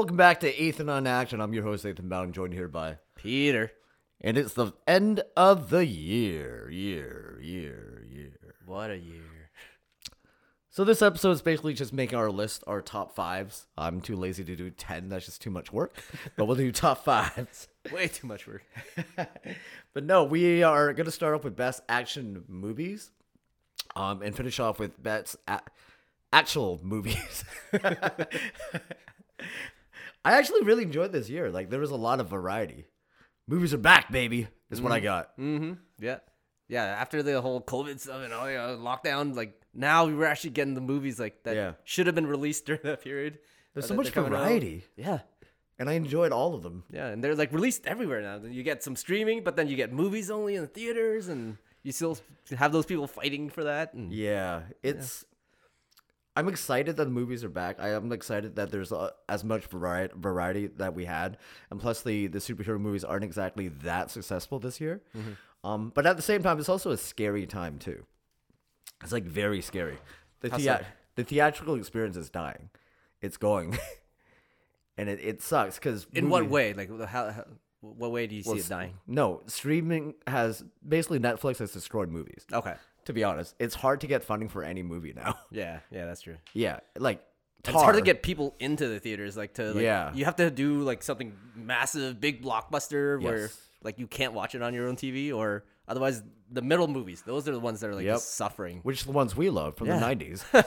Welcome back to Ethan on Action. I'm your host, Ethan Bowden, joined here by. Peter. And it's the end of the year. Year, year, year. What a year. So this episode is basically just making our list, our top fives. I'm too lazy to do 10. That's just too much work. But we'll do top fives. Way too much work. But no, we are going to start off with best action movies um, and finish off with best a- actual movies. I actually really enjoyed this year. Like, there was a lot of variety. Movies are back, baby, is what I got. Mm-hmm. Yeah. Yeah. After the whole COVID stuff and all the lockdown, like now we were actually getting the movies like that Yeah. should have been released during that period. There's so much they're out. variety, Yeah. and I enjoyed all of them. Yeah. And they're like released everywhere now. You get some streaming, but then you get movies only in the theaters and you still have those people fighting for that. And Yeah, it's. I'm excited that the movies are back. I am excited that there's uh, as much variety variety that we had, and plus the the superhero movies aren't exactly that successful this year. Um, but at the same time, it's also a scary time too. It's like very scary. The thea- the theatrical experience is dying. It's going, and it, it sucks because in what way? Like how, how what way do you see it dying? No, streaming has basically Netflix has destroyed movies. Okay. To be honest, it's hard to get funding for any movie now. Yeah. Yeah. That's true. Yeah, like And It's hard to get people into the theaters, like to like, Yeah. You have to do like something massive, big blockbuster where Yes. like you can't watch it on your own TV, or otherwise the middle movies. Those are the ones that are like Yep. suffering. which are the ones we love from Yeah. the '90s.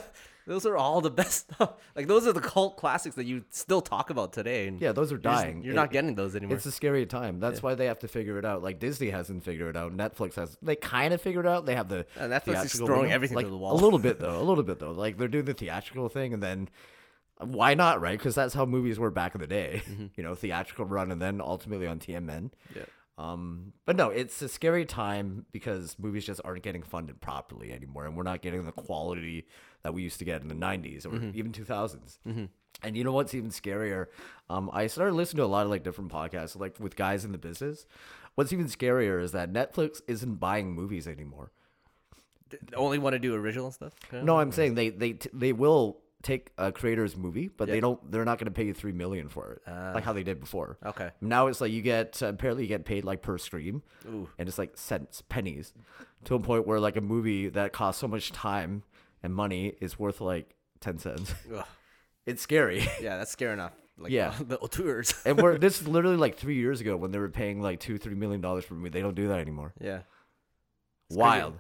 those are all the best stuff. Like those are the cult classics that you still talk about today. And Yeah, those are you're just- dying. You're It- not getting those anymore. It's a scary time. That's why they have to figure it out. Like Disney hasn't figured it out. Netflix has. They kind of figured it out. They have the Uh, Netflix is throwing window. everything like, to the wall. A little bit though. A little bit though. Like they're doing the theatrical thing, and then why not? Right? Because that's how movies were back in the day. Mm-hmm. You know, theatrical run, and then ultimately on TMN. Yeah. Um, but no, it's a scary time because movies just aren't getting funded properly anymore, and we're not getting the quality that we used to get in the '90s or Mm-hmm. even 2000s. And you know what's even scarier? Um, I started listening to a lot of like different podcasts, like with guys in the business. What's even scarier is that Netflix isn't buying movies anymore. They only want to do original stuff. No, I'm saying they they they will take a creator's movie, but they don't. They're not going to pay you three million for it, like how they did before. Okay. Now it's like you get uh, apparently you get paid like per stream, Ooh. and it's like cents, pennies, to a point where like a movie that costs so much time and money is worth like ten cents. Ugh. it's scary. Yeah, that's scary enough. Like Yeah. the auteurs. and we're this is literally like three years ago when they were paying like two, three million dollars for a movie. They don't do that anymore. yeah. Wild.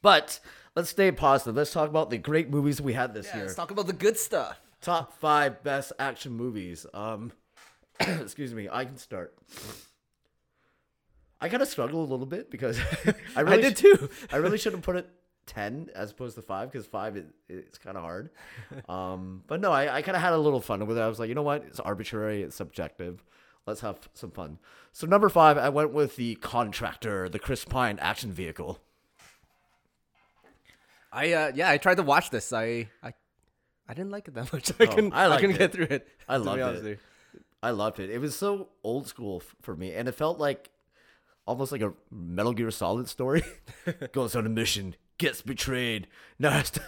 But let's stay positive. Let's talk about the great movies we had this Yeah, year. let's talk about the good stuff. Top five best action movies. Um, excuse me, I can start. I kind of struggle a little bit because I really did sh- too. I really should have put it ten as opposed to five because five is it's kind of hard. Um, but no, I, I kind of had a little fun with it. I was like, you know what? It's arbitrary. It's subjective. Let's have some fun. So number five, I went with the Contractor, the Chris Pine action vehicle. I uh yeah, I tried to watch this. I I I didn't like it that much. I couldn't I I, couldn't get through it. I to be loved honest it. you. I loved it. It was so old school f- for me, and it felt like almost like a Metal Gear Solid story. Goes on a mission, gets betrayed, now has to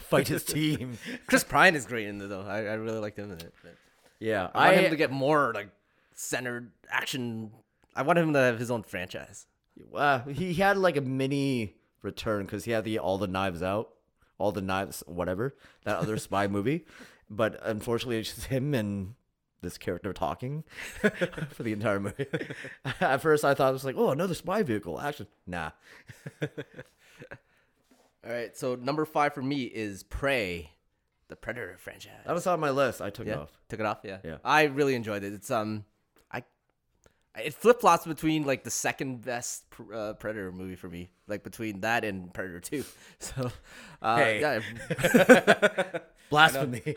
fight his team. Chris Pine is great in it though. I, I really liked him in it. but Yeah, I want him to get more like centered action. I want him to have his own franchise. uh, he had like a mini return because he had the all the knives out, all the knives, whatever that other spy movie. But unfortunately, it's just him and this character talking for the entire movie. At first, I thought it was like, oh, another spy vehicle action. Nah, All right, so number five for me is Prey, the Predator franchise. that was on my list. I took it off. took it off. Yeah, Yeah. I really enjoyed it. It's um, it flip flops between like the second best uh, Predator movie for me, like between that and Predator Two. So, uh, Hey. yeah, Blasphemy.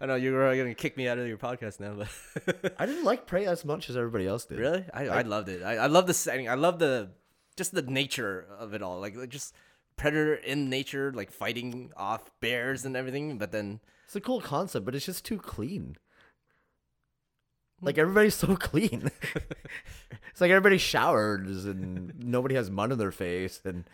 I know you're gonna kick me out of your podcast now, but I didn't like Prey as much as everybody else did. really, I, I loved it. I, I love the setting. I love the just the nature of it all. Like, like just predator in nature, like fighting off bears and everything. But then It's a cool concept, but it's just too clean. Like everybody's so clean. it's like everybody showers and nobody has mud on their face and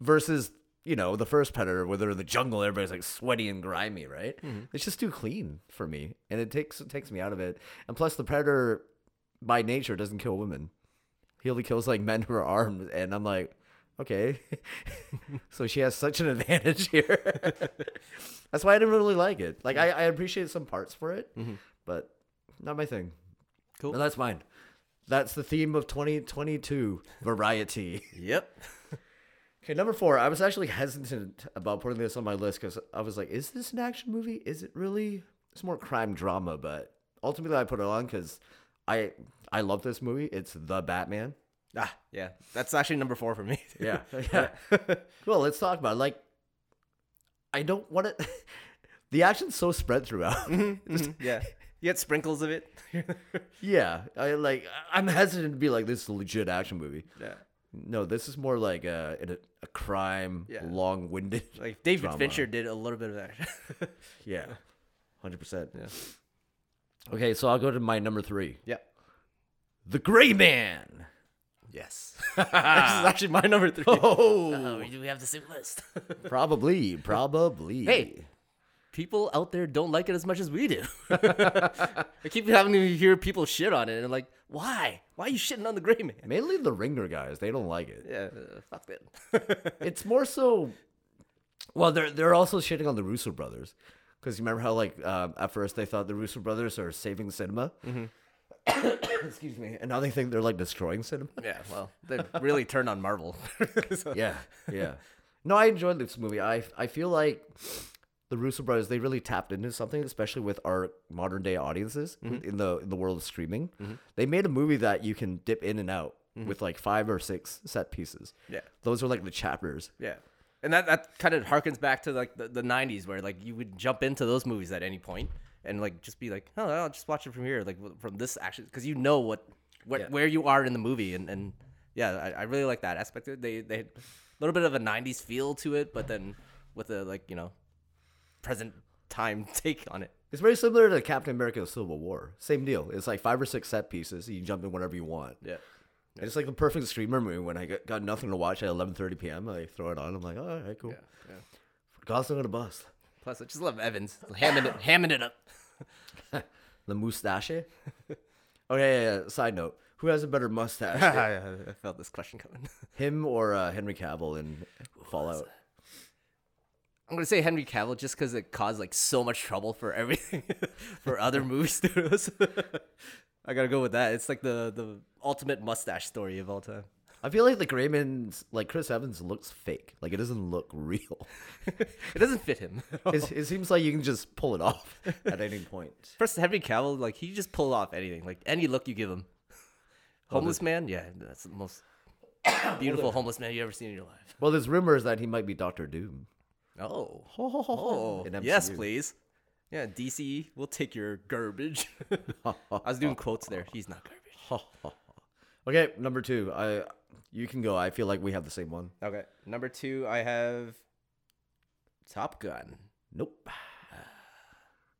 versus you know, the first Predator where they're in the jungle, everybody's like sweaty and grimy, right? Mm-hmm. It's just too clean for me, and it takes it takes me out of it. And plus, the Predator by nature doesn't kill women; he only kills like men who are armed, and I'm like, okay, so she has such an advantage here. That's why I didn't really like it. Like I, I appreciate some parts for it, mm-hmm. but not my thing. Cool. And that's mine. That's the theme of 2022 variety. Yep. Okay, number four. I was actually hesitant about putting this on my list because I was like, is this an action movie? Is it really? It's more crime drama, but ultimately I put it on because I I love this movie. It's The Batman. Ah, yeah. That's actually number four for me. Yeah, yeah. well, let's talk about it. like. I don't want it. the action's so spread throughout. Mhm, yeah. You get sprinkles of it. yeah, I like. I'm hesitant to be like this is a legit action movie. yeah. No, this is more like a a, a crime, Yeah. long-winded. Like David Drama. Fincher did a little bit of that. Yeah, hundred percent. Yeah. Okay, so I'll go to my number three, yeah. The Gray Man. Yes. this is actually my number three. Oh, oh we, we have the same list. probably, probably. Hey. People out there don't like it as much as we do. I keep having to hear people shit on it, and like, why? Why are you shitting on the gray man? mainly the Ringer guys. They don't like it. Yeah, uh, fuck that. It's more so. Well, they're they're also shitting on the Russo brothers because you remember how like um, at first they thought the Russo brothers are saving cinema. Excuse me, and now they think they're like destroying cinema. yeah, well, they really turned on Marvel. So- yeah, yeah. No, I enjoyed this movie. I I feel like the Russo brothers they really tapped into something, especially with our modern day audiences in mm-hmm. the in the world of streaming. Mm-hmm. They made a movie that you can dip in and out mm-hmm. with like five or six set pieces. Yeah. those are like the chapters. Yeah. And that, that kind of harkens back to like the, the 90s where like you would jump into those movies at any point and like just be like, oh, I'll just watch it from here, like from this action, because you know what, what Yeah. where you are in the movie. And, and yeah, I, I really like that aspect of it. They, they had a little bit of a 90s feel to it, but then with a like, you know, present time take on it. It's very similar to Captain America: Civil War. Same deal. It's like five or six set pieces. You can jump in whenever you want. Yeah. And it's like the perfect streamer movie. When I got, nothing to watch at 11:30 p.m., I throw it on. I'm like, oh, all right, cool. Yeah. yeah. God's not gonna bust. Plus, I just love Evans hamming it, hamming it up. The mustache. okay. Yeah, yeah, Side note: Who has a better mustache, I felt this question coming. him or uh, Henry Cavill in Fallout? I'm gonna say Henry Cavill just because it caused like so much trouble for everything for other movie studios. I gotta go with that. It's like the the ultimate mustache story of all time. I feel like the Grayman's like Chris Evans looks fake. Like it doesn't look real. It doesn't fit him. It's, it seems like you can just pull it off at any point. First, Henry Cavill, like he just pulled off anything, like any look you give him. Homeless man, yeah, that's the most beautiful homeless man you ever seen in your life. Well, there's rumors that he might be Doctor Doom. Oh, oh, In yes, please. Yeah, DC, we'll take your garbage. I was doing quotes there. He's not garbage. Okay, number two. I you can go. I feel like we have the same one. Okay. Number two, I have Top Gun. Nope.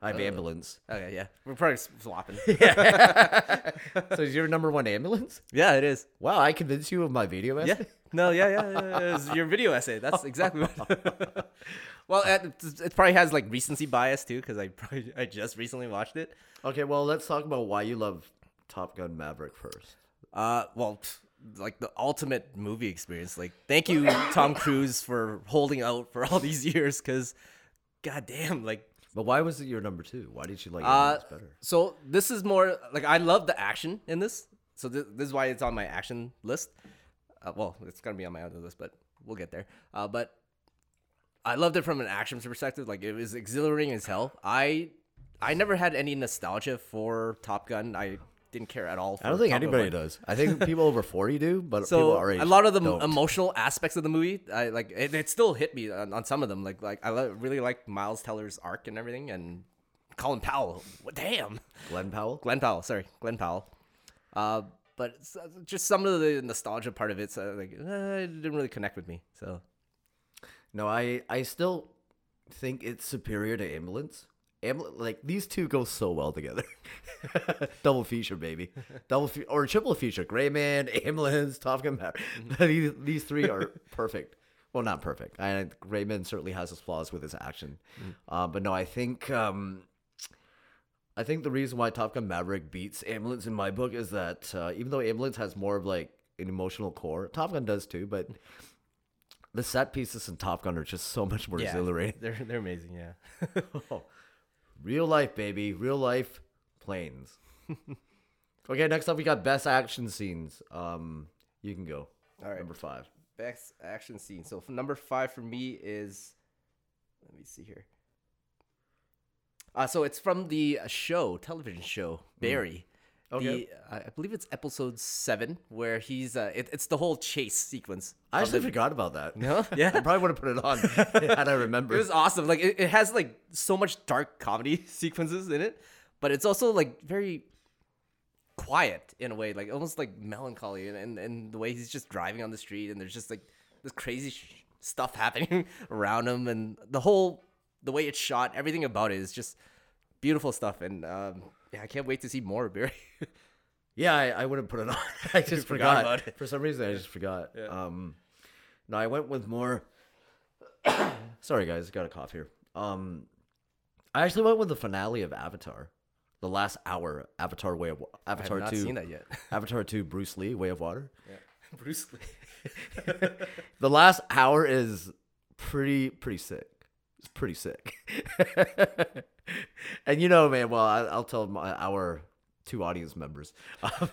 I have ambulance. Okay, yeah. We're probably swapping. So is your number one ambulance? yeah, it is. Wow, I convinced you of my video essay. Yeah. No, yeah, yeah, yeah. yeah. It's your video essay. That's exactly what. well, it, it probably has like recency bias too, because I probably I just recently watched it. Okay, well, let's talk about why you love Top Gun Maverick first. Uh, well, like the ultimate movie experience. Like, thank you, Tom Cruise, for holding out for all these years. Because, goddamn, like But why was it your number two? Why did you like Uh, ambulance better? so this is more like I love the action in this. So this, this is why it's on my action list. Uh, well, it's gonna be on my other list, but we'll get there. Uh, but I loved it from an action perspective. Like it was exhilarating as hell. I I never had any nostalgia for Top Gun. I didn't care at all. For I don't think anybody does. I think people over 40 do, but people So our age a lot of the don't. emotional aspects of the movie, I like it, it still hit me on, on some of them. Like like I lo- really like Miles Teller's arc and everything, and Colin Powell. What damn. Glenn Powell? Glenn Powell, sorry, Glenn Powell. Uh, but just some of the nostalgia part of it, so like uh, it didn't really connect with me. So No, I I still think it's superior to ambulance. Like these two go so well together. Double feature, baby. Double fe- or triple feature. Gray Man, ambulance, Top Gun. Maverick. these, these three are perfect well, not perfect. I Gray Man certainly has his flaws with his action, uh, but no, I think um, I think the reason why Top Gun Maverick beats Ambulance in my book is that uh, even though Ambulance has more of like an emotional core, Top Gun does too, but the set pieces in Top Gun are just so much more exhilarating. They're they're amazing. Yeah. Real life, baby. Real life planes. okay, next up we got best action scenes. Um, you can go. All right. Number five. Best action scene. So number five for me is, let me see here. Uh, so it's from the show, television show, Barry. Okay. The, I believe it's episode seven where he's. Uh, it, it's the whole chase sequence. I actually the- forgot about that. No? Yeah, I probably would have put it on had I remembered. It was awesome. Like it, it has like so much dark comedy sequences in it, but it's also like very quiet in a way, like almost like melancholy, and and, and the way he's just driving on the street, and there's just like this crazy sh- stuff happening around him, and the whole the way it's shot, everything about it is just beautiful stuff, and um, yeah, I can't wait to see more of Barry. Yeah, I, I wouldn't put it on. I just forgot forgot. For some reason, I just forgot. Yeah. Um, no, I went with more. Sorry, guys, got a cough here. Um, I actually went with the finale of Avatar, the last hour. Avatar Way of Wa- I have Avatar not Two. seen that yet. Avatar Two. Bruce Lee Way of Water. Bruce Lee. The last hour is pretty pretty sick. It's pretty sick. and you know, man. Well, I, I'll tell my our two audience members. Um,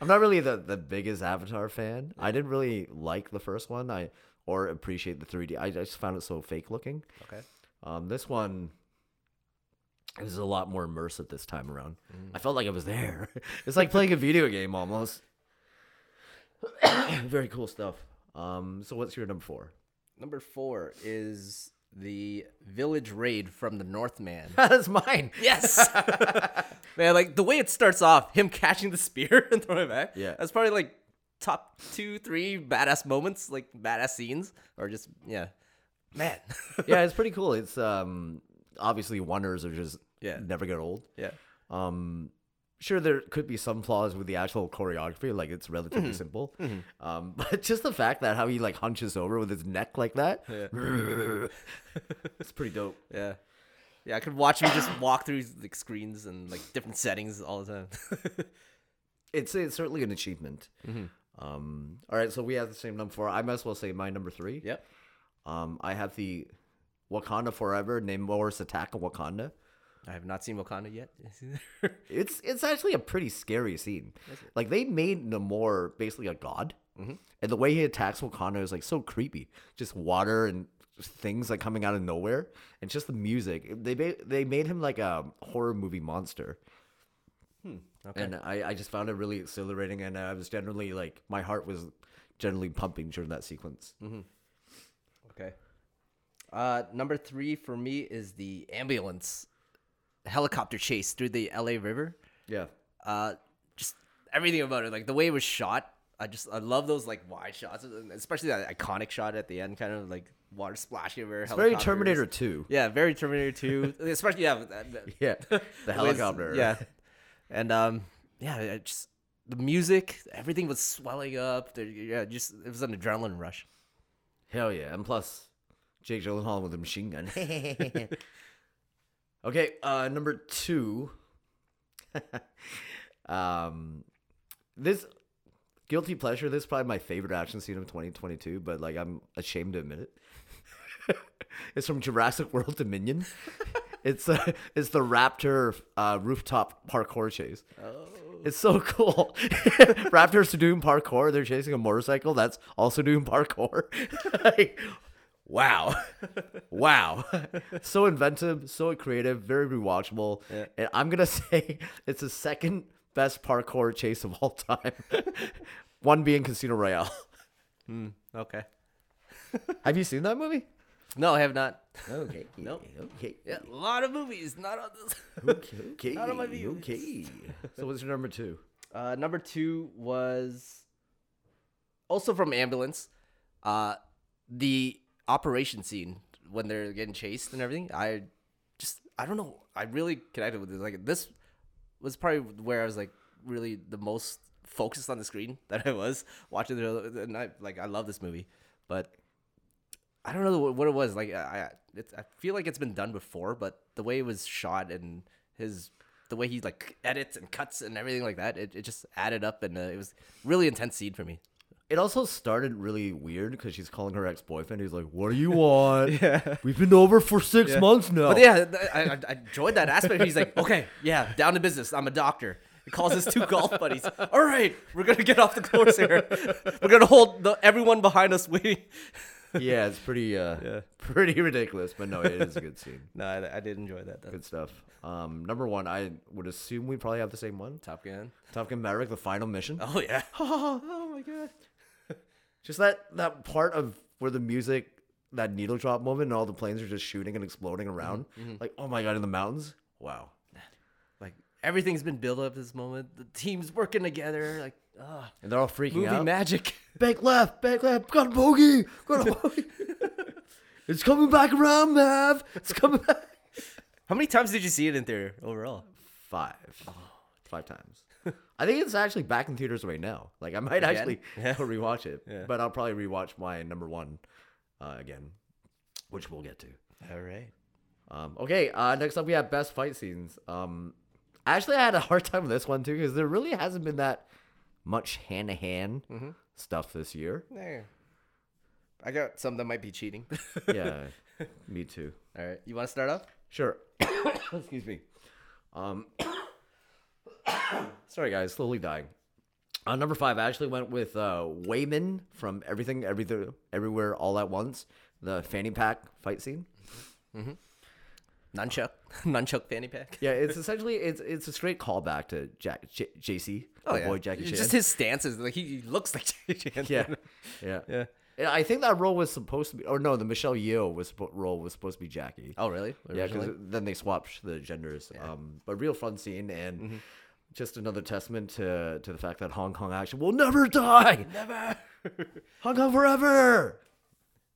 I'm not really the the biggest Avatar fan. I didn't really like the first one. I or appreciate the 3D. I just found it so fake looking. Okay. Um, this one is a lot more immersive this time around. Mm. I felt like I was there. it's like playing a video game almost. Very cool stuff. Um, so what's your number four? Number four is the village raid from the Northman. That's mine. Yes, man. Like the way it starts off, him catching the spear and throwing it back. Yeah. that's probably like top two, three badass moments, like badass scenes, or just yeah, man. yeah, it's pretty cool. It's um obviously wonders are just Yeah. never get old. yeah, Um sure there could be some flaws with the actual choreography, like it's relatively Mm-hmm. simple. Um but just the fact that how he like hunches over with his neck like that. it's pretty dope. yeah, yeah. I could watch him just walk through like screens and like different settings all the time. It's it's certainly an achievement. Mm-hmm. Um all right, so we have the same number four. I might as well say my number three. yep. Um I have the Wakanda Forever, Namor's Attack on Wakanda. I have not seen Wakanda yet. It's it's actually a pretty scary scene. Like they made Namor basically a god, Mm-hmm. and the way he attacks Wakanda is like so creepy. Just water and things like coming out of nowhere, and just the music. They they made him like a horror movie monster, okay. and I I just found it really exhilarating, and I was generally like my heart was generally pumping during that sequence. Okay. Uh, number three for me is the ambulance helicopter chase through the LA River. Yeah, Uh, just everything about it, like the way it was shot. I just I love those like wide shots, especially that iconic shot at the end, kind of like water splashing over. it's very Terminator Two. Yeah, very Terminator Two. especially yeah, that- Yeah, the helicopter. Yeah, and um, yeah, just the music, everything was swelling up. There, yeah, just it was an adrenaline rush. Hell yeah. And plus, Jake Gyllenhaal with a machine gun. okay, uh, number two. um, this guilty pleasure. This is probably my favorite action scene of 2022, but like I'm ashamed to admit it. it's from Jurassic World Dominion. it's uh, it's the Raptor uh, rooftop parkour chase. Oh. It's so cool. Raptors are doing parkour. They're chasing a motorcycle that's also doing parkour. Like, wow. Wow. so inventive, so creative, very rewatchable. Yeah. And I'm going to say it's the second best parkour chase of all time. One being Casino Royale. Okay. Have you seen that movie? No, I have not. Okay. Nope. Okay. Yeah, a lot of movies, not on this. Okay. Okay. Not on my view. Okay. So what's your number two? Uh, number two was also from Ambulance. Uh, the operation scene when they're getting chased and everything. I just, I don't know. I really connected with it. Like this was probably where I was like really the most focused on the screen that I was watching the. And I like I love this movie, but I don't know what it was. Like I, I feel like it's been done before, but the way it was shot and his the way he like edits and cuts and everything like that, it, it just added up and uh, it was really intense scene for me. It also started really weird because she's calling her ex boyfriend. He's like, "What do you want? yeah. We've been over for six months now." But yeah, I, I, I enjoyed that aspect. He's like, okay, yeah, down to business. I'm a doctor. He calls his two golf buddies. All right, we're gonna get off the course here. We're gonna hold the, everyone behind us waiting. yeah, it's pretty, uh, Yeah. pretty ridiculous. But no, it is a good scene. No, I, I did enjoy that. Though. Good stuff. Um, number one, I would assume we probably have the same one. Top Gun. Top Gun Maverick, the final mission. Oh yeah. oh my god. Just that that part of where the music, that needle drop moment, and all the planes are just shooting and exploding around. Like, oh my god, in the mountains. Wow. Like everything's been built up this moment. The team's working together. Like ah, And they're all freaking movie out. magic. Back left, back left, got a bogey, got a bogey. it's coming back around, Mav. It's coming back. How many times did you see it in theater overall? Five. Five times. I think it's actually back in theaters right now. Like I might Again? actually Yeah. go rewatch it, Yeah. but I'll probably rewatch my number one uh, again, which we'll get to. All right. Um, okay, uh, next up we have best fight scenes. Um, actually, I had a hard time with this one too because there really hasn't been that much hand to hand stuff this year. There. I got some that might be cheating. Yeah, me too. All right. You want to start off? Sure. Excuse me. Um, sorry guys, slowly dying. Uh, number five, I actually went with uh, Waymond from Everything, Everything, Everywhere, All at Once. The fanny pack fight scene. Nunchuck. Nunchuck fanny pack. Yeah, it's essentially it's it's a straight callback to Jack J- JC, Oh the yeah. boy Jackie Chan. Just his stances. Like he, he looks like Jackie Chan. yeah, yeah, Yeah. And I think that role was supposed to be, or no, the Michelle Yeoh was role was supposed to be Jackie. Oh really? Yeah, because then they swapped the genders. Um, but real fun scene and Mm-hmm. Just another testament to to the fact that Hong Kong action will never die. Never. Hong Kong forever.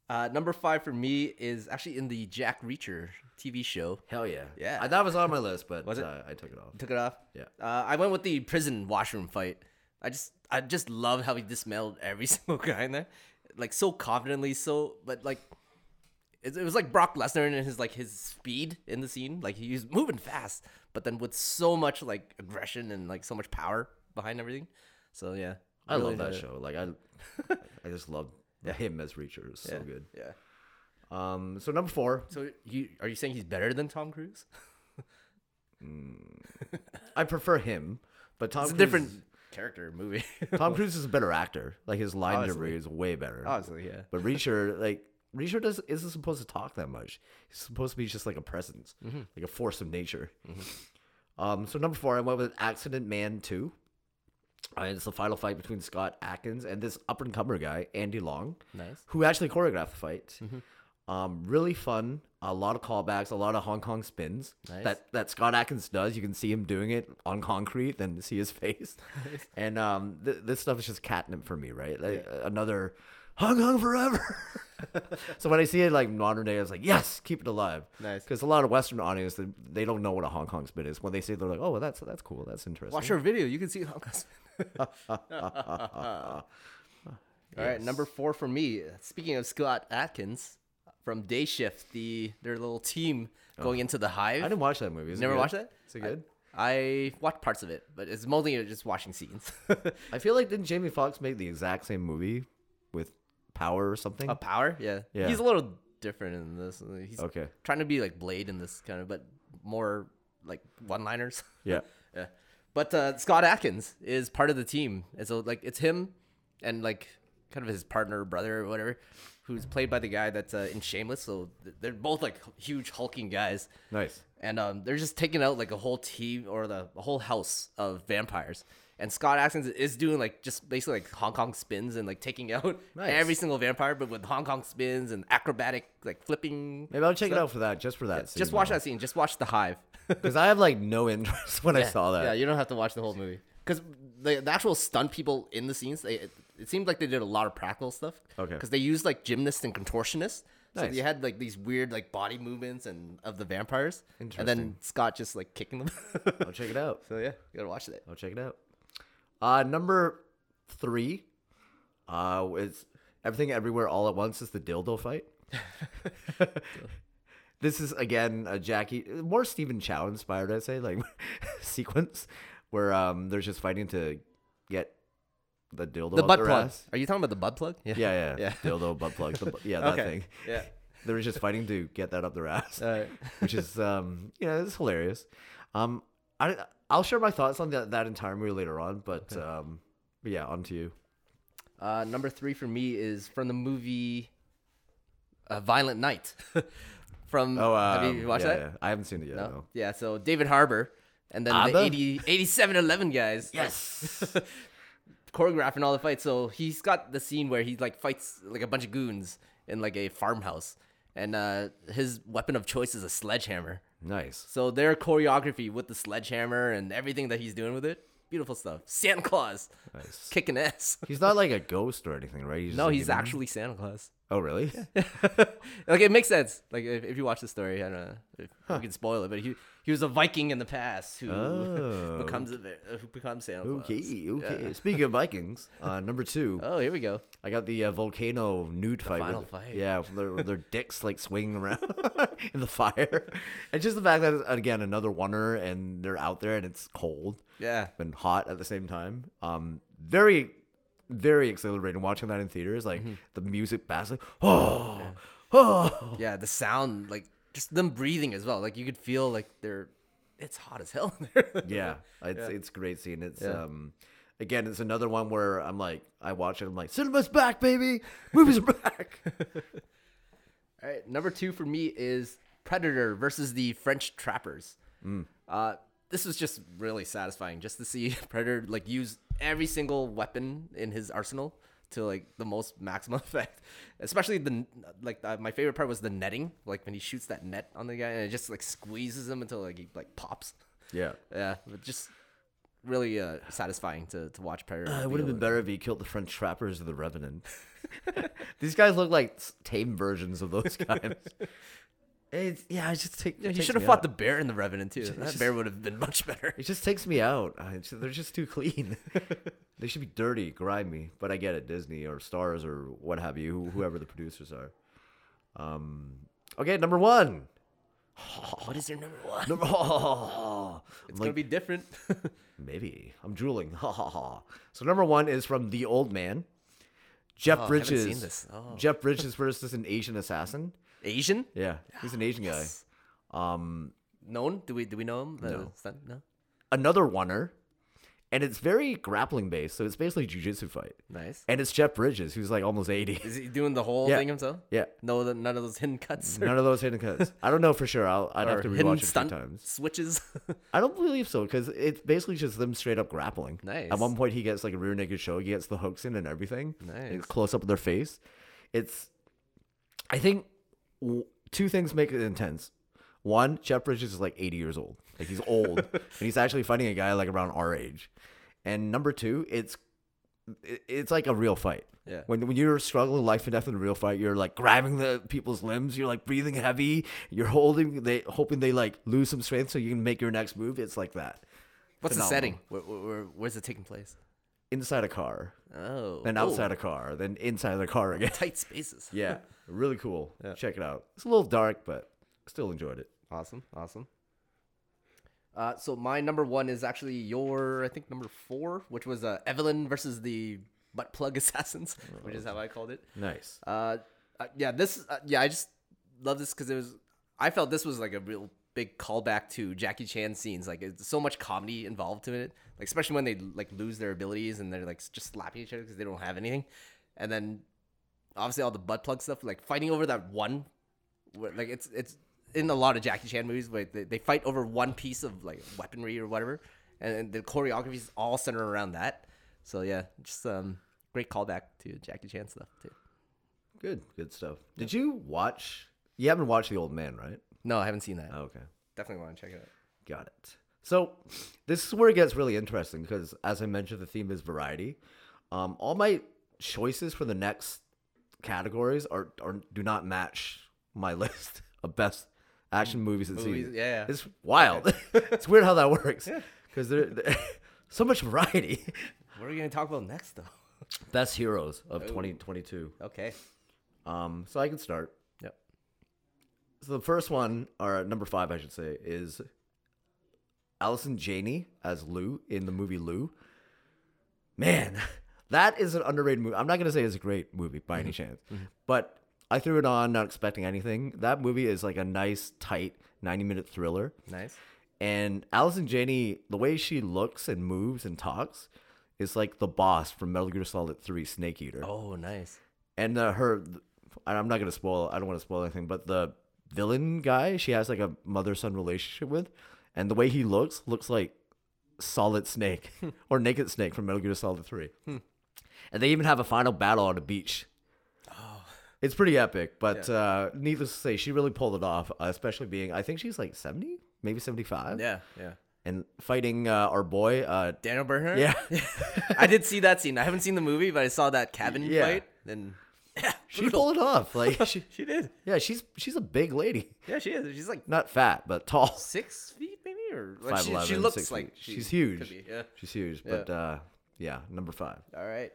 Uh, number five for me is actually in the Jack Reacher TV show. Hell yeah. Yeah. I it was on my list, but Was it? Uh, I took it off. Took it off. Yeah. Uh, I went with the prison washroom fight. I just I just love how he dismantled every single guy in there, like so confidently. So, but like. It, it was like Brock Lesnar and his like his speed in the scene. Like he was moving fast, but then with so much like aggression and like so much power behind everything. So yeah, I really love that enjoyed it. show. Like I, I just love him as Reacher. It's so good. Yeah. Um, so number four, So you are you saying he's better than Tom Cruise? I prefer him, but Tom It's a different character movie. Tom Cruise is a better actor. Like his line delivery is way better. Honestly, yeah. But Reacher, like Reacher, does isn't supposed to talk that much. He's supposed to be just like a presence, Mm-hmm. like a force of nature. Um, so number four, I went with Accident Man Two. Uh, it's the final fight between Scott Adkins and this up and comer guy, Andy Long, Nice. who actually choreographed the fight. Mm-hmm. Um, really fun. A lot of callbacks, a lot of Hong Kong spins Nice. that that Scott Adkins does. You can see him doing it on concrete, and see his face. And um, th- this stuff is just catnip for me, right? Like, uh, Another Hong Kong forever. so when I see it like modern day, I was like, yes, keep it alive. Nice. Because a lot of Western audience, they, they don't know what a Hong Kong spin is. When they say, it, they're like, oh, well, that's that's cool, that's interesting. Watch our video. You can see Hong Kong. All right, number four for me. Speaking of Scott Adkins from Day Shift, the their little team going into the hive. I didn't watch that movie. Is Never good? watched that? Is it good? I watched parts of it, but it's mostly just watching scenes. I feel like didn't Jamie Foxx make the exact same movie with Power or something? a power, yeah. Yeah. He's a little different in this. He's Okay. trying to be like Blade in this kind of, but more like one-liners. Yeah. Yeah. But uh, Scott Adkins is part of the team. And so like it's him and like kind of his partner, brother or whatever, who's played by the guy that's uh, in Shameless. So they're both like huge hulking guys. Nice. And um, they're just taking out like a whole team or the a whole house of vampires. And Scott Adkins is doing like just basically like Hong Kong spins and like taking out Nice. every single vampire, but with Hong Kong spins and acrobatic like flipping. Maybe I'll check it out for that, just for that. Just watch that scene. Just watch the hive. because I have like no interest when I saw that. Yeah, you don't have to watch the whole movie because the, the actual stunt people in the scenes, they it, it seemed like they did a lot of practical stuff. Okay. Because they used like gymnasts and contortionists. So Nice. you had like these weird like body movements and of the vampires. And then Scott just like kicking them. I'll check it out. so yeah, you gotta watch that. I'll check it out. Uh, number three, uh, is everything everywhere all at once is the dildo fight. this is again a Jackie, more Stephen Chow inspired, I'd say, like sequence where um they're just fighting to get the dildo The up butt their plug. ass. Are you talking about the butt plug? Yeah, yeah, Yeah. yeah. dildo butt plug. The, yeah, that Okay. thing. Yeah. They were just fighting to get that up their ass, right. which is um yeah, it's hilarious. Um, I I'll share my thoughts on that that entire movie later on, but um, but yeah, on to you. Uh, number three for me is from the movie uh, Violent Night. from Oh, um, have you watched yeah, that? yeah. I haven't seen it yet. No? No. Yeah, so David Harbour and then Abba? the 80, 8711 guys. Yes. choreographing all the fights. So he's got the scene where he like fights like a bunch of goons in like a farmhouse, and uh, his weapon of choice is a sledgehammer. Nice. So their choreography with the sledgehammer and everything that he's doing with it, beautiful stuff. Santa Claus Nice. kicking ass. He's not like a ghost or anything, right? He's No, like he's actually Santa Claus. Oh, really? like it makes sense. Like if, if you watch the story, I don't know if we can spoil it, but he he was a Viking in the past who Oh. becomes a, who becomes Santa Claus. Okay, okay. Speaking of Vikings, uh, number two, Oh, here we go. I got the uh, volcano nude fight. final with, fight. Yeah, with their, their dicks like swinging around in the fire, and just the fact that again another wonder, and they're out there and it's cold Yeah. and hot at the same time. Um, very, very exhilarating watching that in theaters. Like Mm-hmm. the music, bass, like oh, oh. Yeah, the sound, like just them breathing as well. Like you could feel like they're it's hot as hell in there. Yeah, it's it's a great scene. It's Yeah. um, again, it's another one where I'm like, I watch it, I'm like, cinema's back, baby, movies are back. All right, number two for me is Predator versus the French Trappers. Uh, this was just really satisfying, just to see Predator like use every single weapon in his arsenal to like the most maximum effect. Especially the like uh, my favorite part was the netting, like when he shoots that net on the guy and it just like squeezes him until like he like pops. yeah, Yeah, but just really uh, satisfying to, to watch Predator. Uh, it would have been better if he killed the French trappers of the Revenant. These guys look like tame versions of those guys. It's, yeah, it just take. Yeah, he should have fought out. the bear in the Revenant too. It's That just- bear would have been much better. It just takes me out. It's- they're just too clean. they should be dirty, grimy. But I get it, Disney or Stars or what have you, whoever the producers are. Um. Okay, number one. What is your number one? Number. Oh, It's gonna be different. maybe I'm drooling. Ha ha ha. So number one is from The Old Man. Jeff Oh, I Bridges. seen this. Oh. Jeff Bridges versus an Asian assassin. Asian? Yeah, he's an Asian Yes. guy. Um, Known? Do we do we know him? No. stunt- no. another oneer, and it's very grappling based. So it's basically a jujitsu fight, Nice. and it's Jeff Bridges who's like almost eighty. Is he doing the whole Yeah. thing himself? Yeah, No, none of those hidden cuts. none of those hidden cuts. I don't know for sure. I'll, I'd or have to rewatch it a few times. switches. I don't believe so because it's basically just them straight up grappling. Nice. At one point, he gets like a rear naked choke. He gets the hooks in and everything. Nice. It's close up of their face. It's, I think, two things make it intense. One, Jeff Bridges is like 80 years old. Like he's old, and he's actually fighting a guy like around our age. And number two, it's it's like a real fight. Yeah. When when you're struggling life and death in a real fight, you're like grabbing the people's limbs. You're like breathing heavy. You're holding they hoping they like lose some strength so you can make your next move. It's like that. What's the setting? Where, where, where, where's it taking place? Inside a car, Oh. then outside a car, then inside the car again. tight spaces. Yeah, really cool. Yeah. Check it out. It's a little dark, but still enjoyed it. Awesome. Awesome. Uh, so my number one is actually your, I think number four, which was uh, Evelyn versus the butt plug assassins, which is how I called it. Nice. Uh, uh, yeah, this, uh, yeah, I just love this because it was. I felt this was like a real big callback to Jackie Chan scenes. Like, it's so much comedy involved to it. Like, especially when they like lose their abilities and they're like just slapping each other because they don't have anything, and then obviously all the butt plug stuff, like fighting over that one. Like, it's it's in a lot of Jackie Chan movies where they, they fight over one piece of like weaponry or whatever, and, and the choreography is all centered around that. So yeah, just um great callback to Jackie Chan stuff too. Good, good stuff. Did you watch? You haven't watched The Old Man, right? No, I haven't seen that. Oh, okay. Definitely want to check it out. Got it. So this is where it gets really interesting because, as I mentioned, the theme is variety. Um, all my choices for the next categories are, are do not match my list of best action movies and Movies, scenes. yeah, yeah. It's wild. it's weird how that works because there there- so much variety. What are we gonna talk about next though? Best heroes of 2022. Okay. Um, so I can start. So the first one, or number five, I should say, is Allison Janney as Lou in the movie Lou. Man, that is an underrated movie. I'm not gonna say it's a great movie by any chance, but I threw it on not expecting anything. That movie is like a nice, tight 90 minute thriller. Nice. And Allison Janney, the way she looks and moves and talks, is like the boss from Metal Gear Solid 3 Snake Eater. Oh, nice. And uh, her, I'm not gonna spoil. I don't want to spoil anything, but the villain guy she has like a mother son relationship with, and the way he looks looks like Solid Snake or Naked Snake from Metal Gear Solid 3. And they even have a final battle on a beach. Oh. It's pretty epic, but uh, needless to say, she really pulled it off, uh, especially being, I think she's like 70, maybe 75. Yeah, yeah. And fighting uh, our boy, uh, Daniel Bernhardt. Yeah. I did see that scene. I haven't seen the movie, but I saw that cabin Yeah. fight. Then yeah, she pulled it off. Like, she, She did. yeah, she's she's a big lady. Yeah, she is. She's like Not fat, but tall. six feet, maybe, or like she, 5'11", she looks six like she She's huge. be, Yeah. She's huge, but uh, yeah, number five. All right.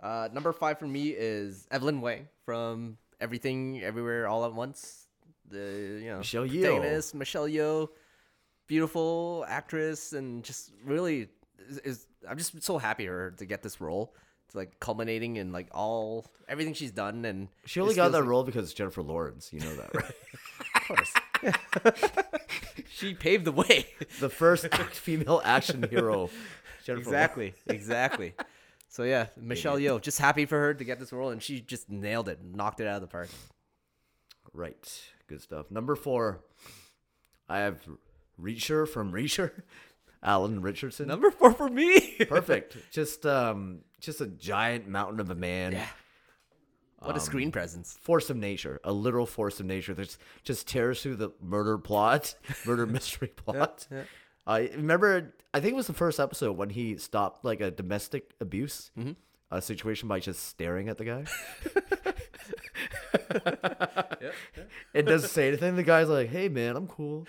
Uh, number five for me is Evelyn Wang from Everything Everywhere All at Once. The you know Michelle Yeoh. Michelle Yeoh, beautiful actress, and just really is, is I'm just so happy her to get this role. Like culminating in like all everything she's done, and She only got feels that like- role because it's Jennifer Lawrence. You know that, right? Of course. she paved the way. the first female action hero. Jennifer exactly, exactly. So yeah, Michelle Yeoh, just happy for her to get this role, and she just nailed it, knocked it out of the park. Right. Good stuff. Number four, I have Reacher from Reacher, Alan Ritchson. Number four for me. Perfect. just um, just a giant mountain of a man. Yeah. What a screen presence. Force of nature, a literal force of nature. There's just tears through the murder plot, murder mystery plot. yeah. I remember. I think it was the first episode when he stopped like a domestic abuse Mm-hmm. uh, situation by just staring at the guy. It doesn't say anything. The guy's like, "Hey, man, I'm cool."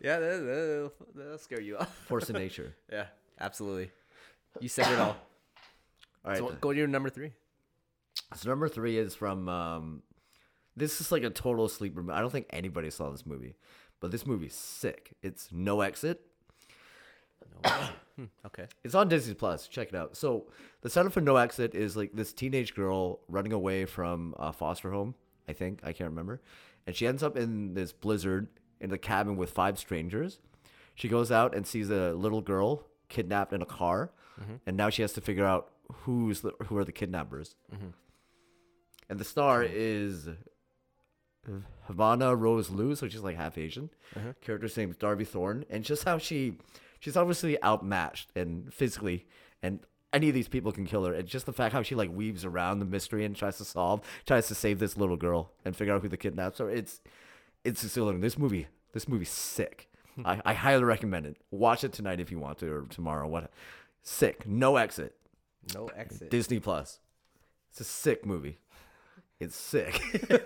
Yeah, that, that'll, that'll scare you off. Force of nature. Yeah, absolutely. You said it all. All right. So go to your number three. So number three is from. Um, this is like a total sleeper. I don't think anybody saw this movie, but this movie's sick. It's No Exit. Hmm, okay. It's on Disney Plus. Check it out. So the setup for No Exit is like this teenage girl running away from a foster home. I think I can't remember, and she ends up in this blizzard in the cabin with five strangers. She goes out and sees a little girl kidnapped in a car, Mm-hmm. and now she has to figure out who's the, who are the kidnappers. Mm-hmm. And the star mm-hmm. is Havana Rose Liu, so she's like half Asian. Character's name is Darby Thorne, and just how she, she's obviously outmatched and physically, and any of these people can kill her. And just the fact how she like weaves around the mystery and tries to solve, tries to save this little girl and figure out who the kidnaps her. It's, it's exhilarating. This movie, this movie's sick. Hmm. I, I highly recommend it. Watch it tonight if you want to, or tomorrow. What, sick. No exit. No exit. Disney Plus. It's a sick movie. It's sick.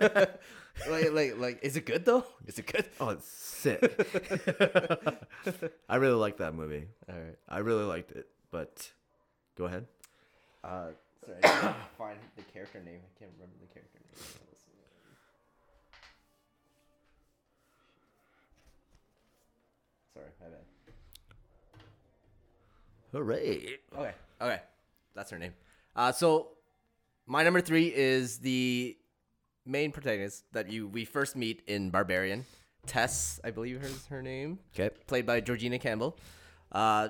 like, like, like, is it good though? Is it good? Oh, it's sick. I really like that movie. All right. I really liked it. But go ahead. Uh, sorry, I can't find the character name. I can't remember the character name. Sorry, my bad. Hooray. Okay, okay, that's her name. Uh, so my number three is the main protagonist that you we first meet in Barbarian. Tess, I believe is her name Okay. played by Georgina Campbell. Uh,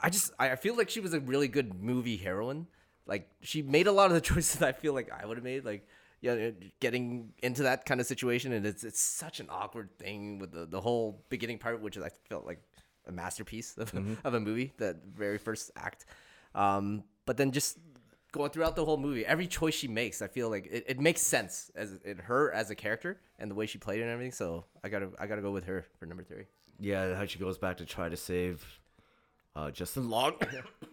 I just I feel like she was a really good movie heroine. Like she made a lot of the choices I feel like I would have made. Like yeah, getting into that kind of situation, and it's it's such an awkward thing with the, the whole beginning part, which I felt like a masterpiece of, of a movie. That very first act, um, but then just going throughout the whole movie, every choice she makes, I feel like it, it makes sense as in her as a character and the way she played it and everything. So I gotta I gotta go with her for number three. Yeah, how she goes back to try to save uh, Justin Long.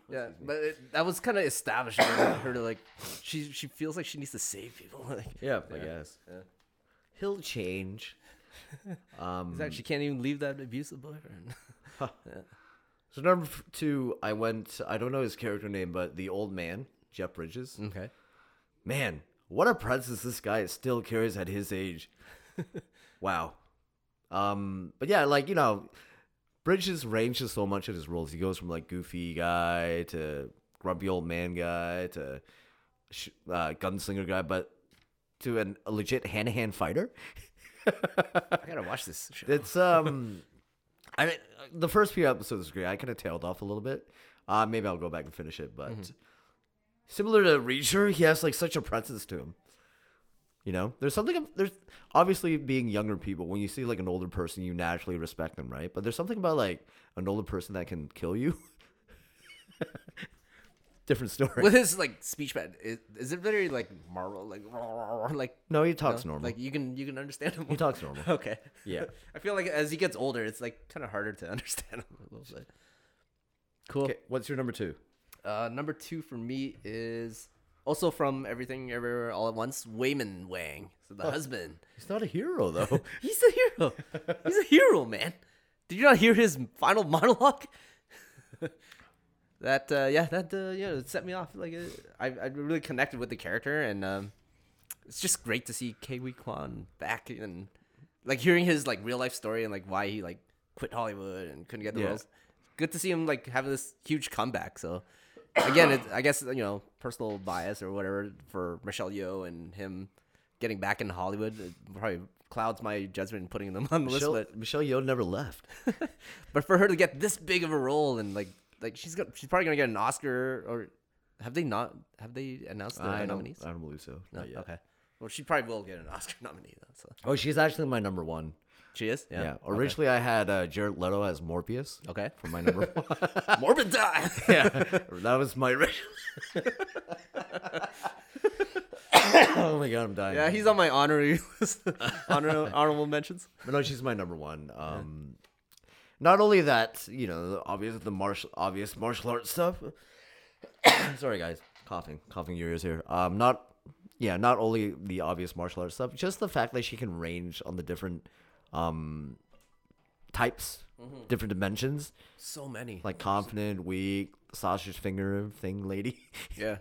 Yeah, but it, that was kind of establishing her, to like she she feels like she needs to save people. like yeah, I guess. yeah. He'll change. Um, fact, she can't even leave that abusive boyfriend. so number two, I went. I don't know his character name, but the old man, Jeff Bridges. okay. Man, what a presence this guy still carries at his age. wow. Um, but yeah, like you know, Bridges ranges so much in his roles. He goes from like goofy guy to grumpy old man guy to sh- uh, gunslinger guy, but to an, a legit hand to hand fighter. I gotta watch this show. It's um, I mean, the first few episodes was great. I kind of tailed off a little bit. Uh, maybe I'll go back and finish it, but similar to Reacher, he has like such a presence to him. You know, there's something. There's obviously being younger people. When you see like an older person, you naturally respect them, right? But there's something about like an older person that can kill you. Different story. With his like speech pad, is, is it very like Marvel, like like no, he talks no? normal. Like you can you can understand him. he talks normal. Okay. Yeah. I feel like as he gets older, it's like kind of harder to understand him a little bit. Cool. Okay, what's your number two? Uh, number two for me is also from Everything Everywhere All at Once, Waymond Wang, so the husband. He's not a hero though. He's a hero. He's a hero, man. Did you not hear his final monologue? That uh, yeah, that uh, yeah, it set me off. Like uh, I, I really connected with the character, and um, it's just great to see Ke Huy Quan back and like hearing his like real life story and like why he like quit Hollywood and couldn't get the Yeah. roles. Good to see him like having this huge comeback. So again, it, I guess you know personal bias or whatever for Michelle Yeoh and him getting back in Hollywood probably clouds my judgment in putting them on the Michelle, list. Michelle Yeoh never left. But but for her to get this big of a role and like like she's got she's probably gonna get an Oscar or have they not have they announced the I don't, nominees? I don't believe so. No, Not yet. okay. Well, she probably will get an Oscar nominee though. So Oh, she's actually my number one. she is. Yeah. Yeah. Originally, I had uh, Jared Leto as Morbius Okay. for my number one. Morbid die. yeah, that was my original. oh my god, I'm dying. yeah, he's on my honorary list. Honor, honorable mentions. But no, she's my number one. Um, not only that, you know, the obvious the martial obvious martial arts stuff. Sorry, guys, coughing, coughing your ears here. Um, not yeah, not only the obvious martial arts stuff, just the fact that she can range on the different um types, different dimensions, So many. like confident, weak, sausage finger thing, lady. Yeah.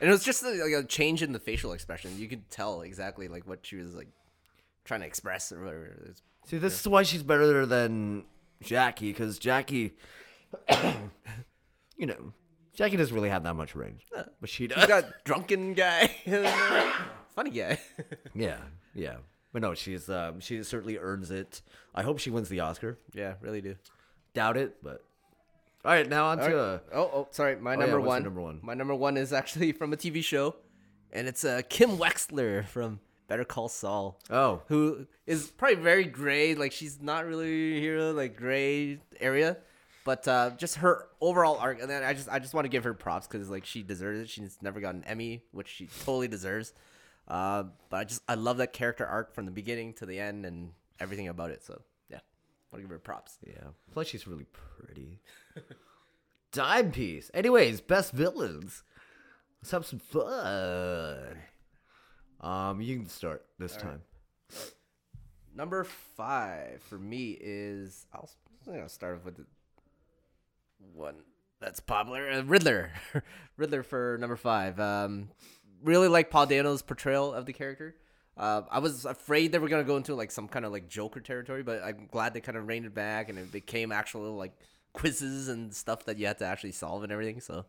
and it was just like a change in the facial expression. You could tell exactly like what she was like trying to express or whatever. It's, See, this is why she's better than Jackie, because Jackie, you know, Jackie doesn't really have that much range, but she does. you got drunken guy, funny guy. yeah, yeah. But no, she's um, she certainly earns it. I hope she wins the Oscar. yeah, really do. Doubt it, but all right. Now on All to right. uh, Oh, oh, sorry. My yeah, number what's your one. number one? My number one is actually from a TV show, and it's uh, Kim Wexler from Better Call Saul. oh who is probably very gray. Like she's not really a hero, like gray area. But uh, just her overall arc, and then I just I just want to give her props because like she deserves it. She's never gotten an Emmy, which she totally deserves. Uh, but I just I love that character arc from the beginning to the end and everything about it. So yeah, want to give her props. yeah. Plus, she's really pretty. Dime piece. Anyways, best villains. Let's have some fun. Um, you can start this time. Number five for me is I'll, I'm gonna start off with the one that's popular, uh, Riddler. Riddler for number five. Um, really like Paul Dano's portrayal of the character. Uh, I was afraid they were gonna go into like some kind of like Joker territory, but I'm glad they kind of reined it back and it became actual like quizzes and stuff that you had to actually solve and everything. So,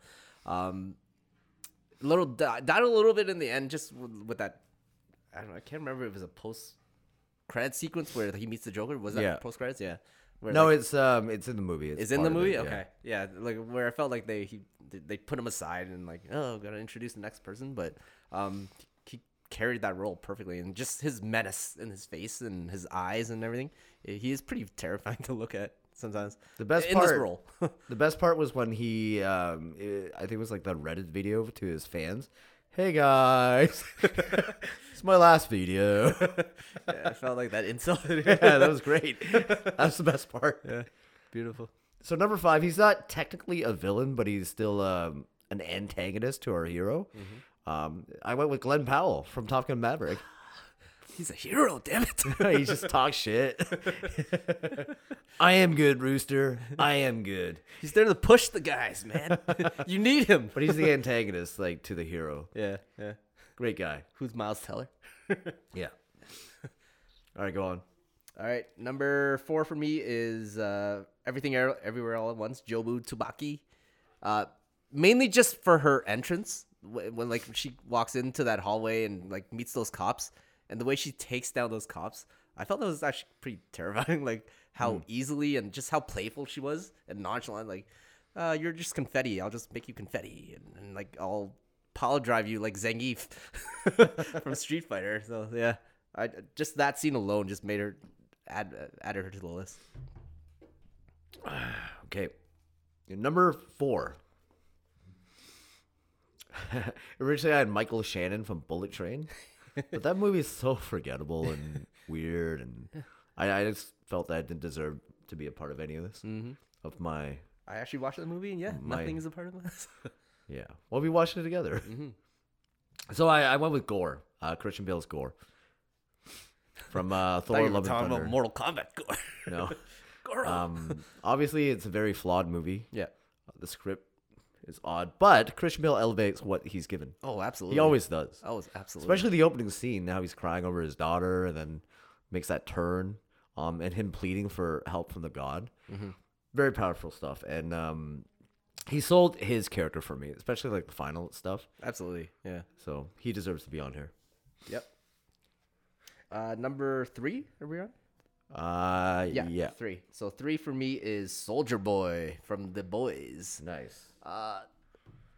um, a little di- died a little bit in the end, just with that. I don't know. I can't remember if it was a post credit sequence where he meets the Joker. Was that Yeah. post credits? Yeah. Where, No, like, it's um, it's in the movie. It's is in the part of it, movie. yeah. Okay, yeah. like where I felt like they he they put him aside and like oh gotta introduce the next person, but um he carried that role perfectly and just his menace in his face and his eyes and everything. He is pretty terrifying to look at sometimes. The best in part, this role. the best part was when he, um, i I think it was like the Reddit video to his fans. Hey guys, it's my last video. yeah, I felt like that insult. yeah, that was great. That's the best part. yeah, beautiful. So number five, he's not technically a villain, but he's still um, an antagonist to our hero. Mm-hmm. Um, I went with Glen Powell from Top Gun Maverick. He's a hero, damn it. he just talks shit. I am good, Rooster. I am good. He's there to push the guys, man. you need him. But he's the antagonist, like to the hero. Yeah, yeah. Great guy. Who's Miles Teller? Yeah. All right, go on. All right, number four for me is uh, Everything Er- Everywhere All at Once, Jobu Tupaki. Uh, mainly just for her entrance when, when like she walks into that hallway and like meets those cops, and the way she takes down those cops. I felt that was actually pretty terrifying. Like how easily and just how playful she was and nonchalant. Like, uh, you're just confetti. I'll just make you confetti, and, and like I'll pile drive you like Zangief from Street Fighter. So yeah, I just that scene alone just made her add added her to the list. Okay. Number four. Originally, I had Michael Shannon from Bullet Train, but that movie is so forgettable and weird, and I, I just felt that I didn't deserve to be a part of any of this. Mm-hmm. Of my, I actually watched the movie, and yeah, My- nothing is a part of this. yeah. Well, we watched it together. Mhm. So I, I went with Gorr, uh, Christian Bale's Gorr, from uh, Thor: Love and Thunder. Mortal Kombat. no, Goro. um, obviously it's a very flawed movie. yeah. The script is odd, but Christian Bale elevates what he's given. Oh, absolutely. He always does. Oh, absolutely. Especially the opening scene, Now he's crying over his daughter and then makes that turn, um, and him pleading for help from the god. Mm-hmm. Very powerful stuff, and um, he sold his character for me, especially like the final stuff. absolutely. Yeah. So he deserves to be on here. Yep. Uh, number three. Are we on? Uh, Yeah. yeah, Three. So three for me is Soldier Boy from The Boys. nice. Uh,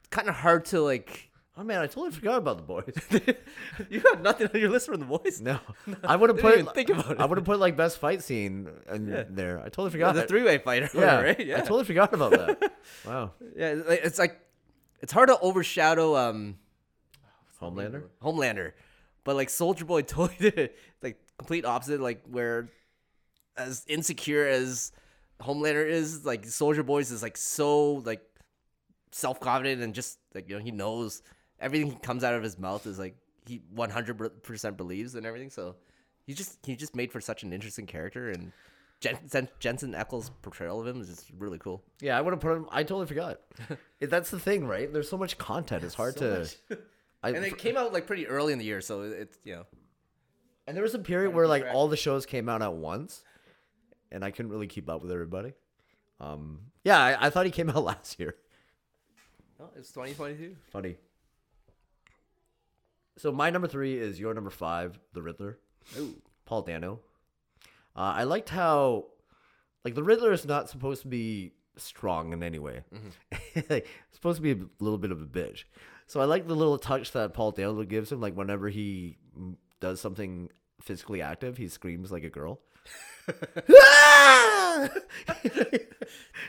kind of hard to like. Oh man, I totally forgot about the boys. you have nothing on your list from The Boys. No, I would have put. even think about it. I would have put like best fight scene in Yeah. there. I totally forgot. the it. three-way fighter. Yeah, right. Yeah, I totally forgot about that. wow, Yeah, it's like- it's like it's hard to overshadow um Homelander. Homelander, but like Soldier Boy totally did it. Like complete opposite. Like where as insecure as Homelander is, like Soldier Boy's is like so like self confident and just like you know he knows everything comes out of his mouth is like he one hundred percent believes and everything. So he just he just made for such an interesting character and. Jen- Jensen Ackles' portrayal of him is just really cool. Yeah, I would have put him. I totally forgot. That's the thing, right? There's so much content. It's hard to. I, And it came out like pretty early in the year, so it's you know. and there was a period where like all the shows came out at once, and I couldn't really keep up with everybody. Um, yeah, I, I thought he came out last year. Oh, it's 2022. Funny. So my number three is your number five, the Riddler. Ooh. Paul Dano. Uh, I liked how, like, the Riddler is not supposed to be strong in any way. like, supposed to be a little bit of a bitch. So I like the little touch that Paul Dano gives him. Like, whenever he does something physically active, he screams like a girl.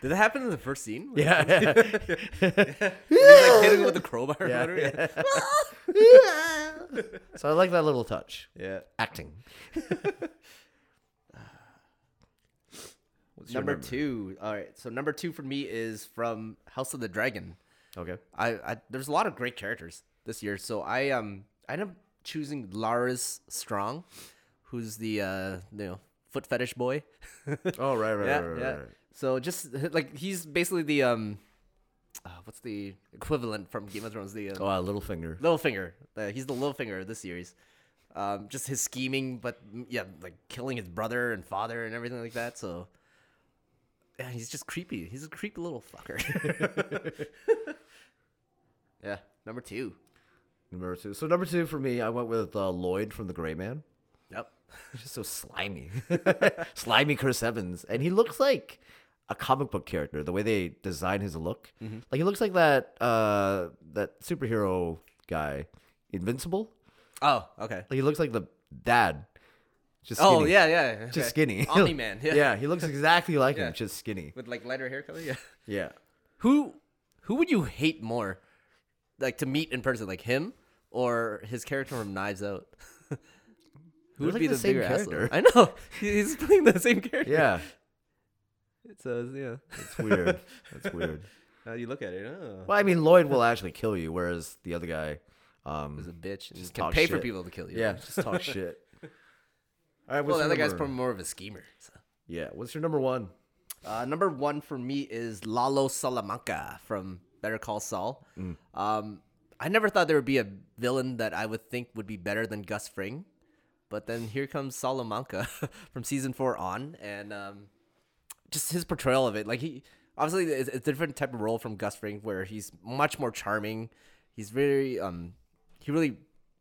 Did that happen in the first scene? yeah. He's like hitting him with the crowbar. Yeah, whatever. yeah. so I like that little touch. yeah. Acting. What's your Number two. All right. So number two for me is from House of the Dragon. Okay. I, I there's a lot of great characters this year, so I um I ended up choosing Larys Strong, who's the uh you know foot fetish boy. Oh right, right, yeah, right, right, yeah. right. So just like he's basically the um, uh, what's the equivalent from Game of Thrones? The uh, Oh, uh, Littlefinger. Littlefinger. Uh, he's the Littlefinger of this series. Um, just his scheming, but mm, yeah, like killing his brother and father and everything like that. So yeah, he's just creepy. He's a creepy little fucker. yeah, number two. Number two. So number two for me, I went with uh, Lloyd from The Gray Man. Yep. Just so slimy, slimy Chris Evans, and he looks like a comic book character. The way they design his look, like he looks like that uh, that superhero guy, Invincible. Oh, okay. Like he looks like the dad. Just Oh skinny. yeah, yeah. just skinny. Omni Man. Yeah. yeah, he looks exactly like Yeah. him, just skinny. With like lighter hair color. Yeah. Yeah. Who who would you hate more, like to meet in person, like him or his character from Knives Out? Who would like be the the, same bigger character. asshole? I know he's playing the same character. Yeah, So yeah, it's weird. It's weird. how you look at it? Oh, Well, I mean, Lloyd will actually kill you, whereas the other guy, is a um, bitch and Just can talk pay for people to kill you. yeah, just talk shit. All right, Well, the your other guy's probably more of a schemer. So. Yeah, what's your number one? Uh, number one for me is Lalo Salamanca from Better Call Saul. Um, I never thought there would be a villain that I would think would be better than Gus Fring, but then here comes Salamanca from season four on, and um, just his portrayal of it. Like he obviously it's, it's a different type of role from Gus Fring, where he's much more charming. He's very um, he really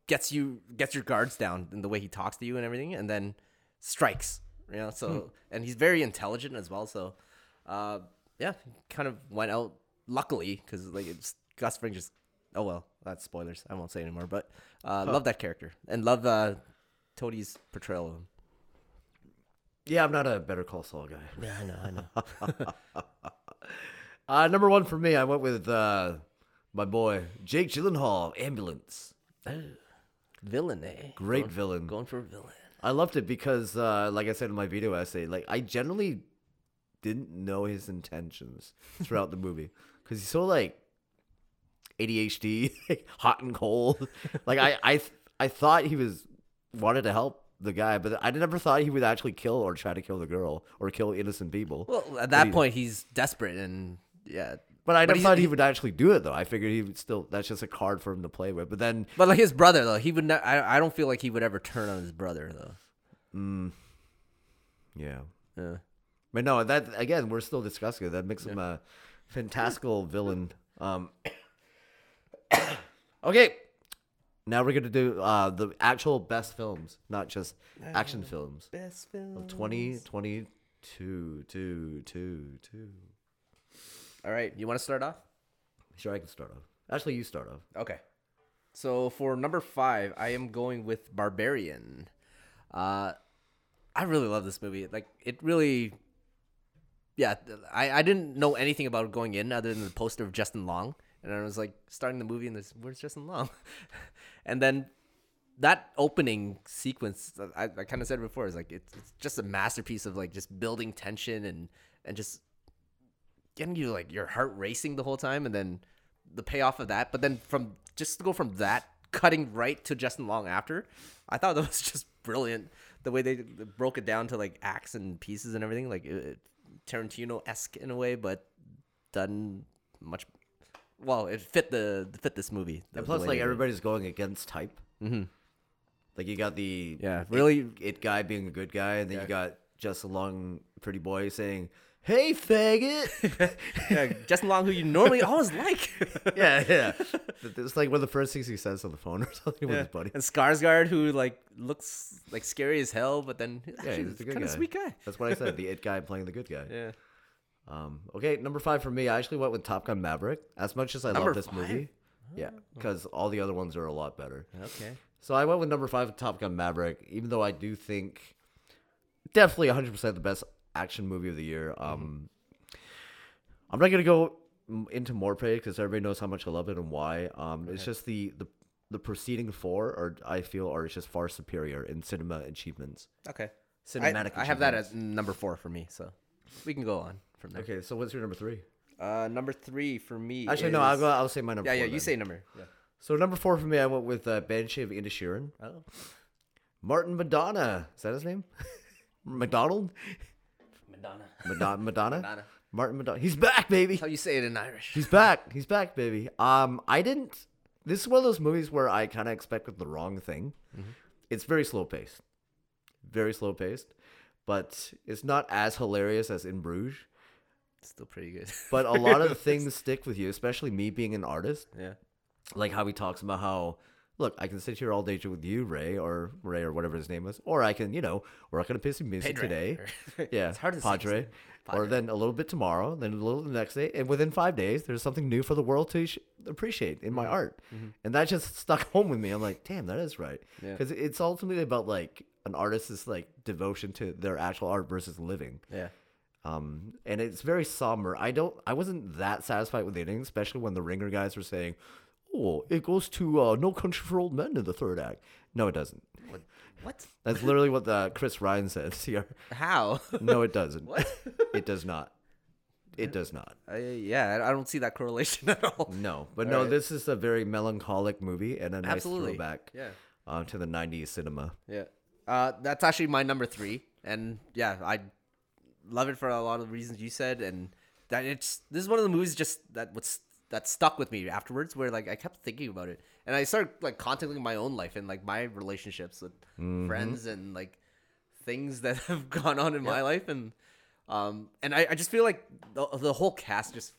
gets you gets your guards down in the way he talks to you and everything, and then strikes. You know, so and he's very intelligent as well. So, uh, yeah, kind of went out luckily because like it's Gus Fring just. Oh well, that's spoilers. I won't say anymore. But uh, love that character and love uh, Toadie's portrayal of him. Yeah, I'm not a Better Call Saul guy. Yeah, I know. I know. Uh, number one for me, I went with uh, my boy Jake Gyllenhaal, Ambulance. villain, eh? Great Going- villain. Going for villain. I loved it because, uh, like I said in my video essay, like I generally didn't know his intentions throughout the movie because he's so like ADHD, hot and cold. Like I, I, I thought he was wanted to help the guy, but I never thought he would actually kill or try to kill the girl or kill innocent people. Well, at that he- point, he's desperate and yeah. but I but never thought he he- would actually do it though. I figured he would still. That's just a card for him to play with. But then, But like his brother though, he would. Ne- I I don't feel like he would ever turn on his brother though. mm, yeah. Yeah. But no, that again, we're still discussing it. That makes him a fantastical villain. Um, okay, now we're gonna do uh, the actual best films, not just action films Best film. of twenty twenty two, two, two, two. All right, you want to start off? Sure, I can start off. Actually, you start off. Okay. So for number five, I am going with Barbarian. Uh, I really love this movie. Like it really, yeah. I, I didn't know anything about it going in other than the poster of Justin Long, and I was like starting the movie and this where's Justin Long, and then that opening sequence I, I kind of said before is like it's, it's just a masterpiece of like just building tension and and just getting you like your heart racing the whole time and then the payoff of that. But then from just to go from that cutting right to justin long after i thought that was just brilliant. The way they broke it down to like acts and pieces and everything like it, tarantino-esque in a way but done much well it fit the fit this movie the- And plus, like it. everybody's going against type. Mhm. Like you got the Yeah, really- it, guy being a good guy, and then Yeah. you got Justin Long pretty boy saying, "Hey, faggot." yeah, justin long who you normally always like yeah, yeah. It's like one of the first things he says on the phone or something with his buddy. And Skarsgård, who like looks like scary as hell, but then Yeah, actually, he's a good kind of sweet guy. That's what I said. The it guy playing the good guy. Yeah. Um, okay, number five for me. I actually went with Top Gun Maverick. As much as I Number love this five? movie, yeah, because all the other ones are a lot better. Okay. So I went with number five, Top Gun Maverick. Even though I do think definitely 100 percent the best action movie of the year. Um, I'm not gonna go into more praise because everybody knows how much I love it and why. Um, it's just the the the preceding four, are I feel, are just far superior in cinema achievements. Okay. I, Cinematic. I have that as number four for me, so we can go on from there. Okay, so what's your number three? Uh, number three for me. Actually, no, I'll go. I'll say my number. Yeah, four yeah. You then. say number. Yeah. So number four for me, I went with uh, Banshee of Inisherin. Oh. Martin Madonna. Is that his name? McDonald? Madonna. Madonna? Madonna? Madonna. Martin Madonna. He's back, baby. That's how you say it in Irish. He's back. He's back, baby. Um, I didn't. This is one of those movies where I kind of expected the wrong thing. It's very slow paced, very slow paced, but it's not as hilarious as In Bruges. Still pretty good. But a lot of the things stick with you, especially me being an artist. yeah. like how he talks about how look i can sit here all day with you ray or ray or whatever his name is or i can you know work on a piece of music Pedro. today yeah It's hard to padre name. or then a little bit tomorrow then a little the next day and within five days there's something new for the world to sh- appreciate in my Mm-hmm. art and that just stuck home with me i'm like damn that is right Yeah. because it's ultimately about like an artist's like devotion to their actual art versus living Yeah. Um, and it's very somber. I don't, I wasn't that satisfied with the ending, especially when the ringer guys were saying, "Oh, it goes to uh, No Country for Old Men in the third act." No, it doesn't. What? What? That's literally what the Chris Ryan says here. How? No, it doesn't. What? It does not. It does not. Uh, yeah, I I don't see that correlation at all. No, but All no, right. this is a very melancholic movie and a nice Absolutely. throwback Yeah. uh, to the '90s cinema. Yeah. Uh, that's actually my number three, and yeah, I love it for a lot of the reasons you said, and that it's this is one of the movies just that would s- that stuck with me afterwards where like I kept thinking about it. And I started like contemplating my own life and like my relationships with friends and like things that have gone on in my life. And um and I, I just feel like the, the whole cast just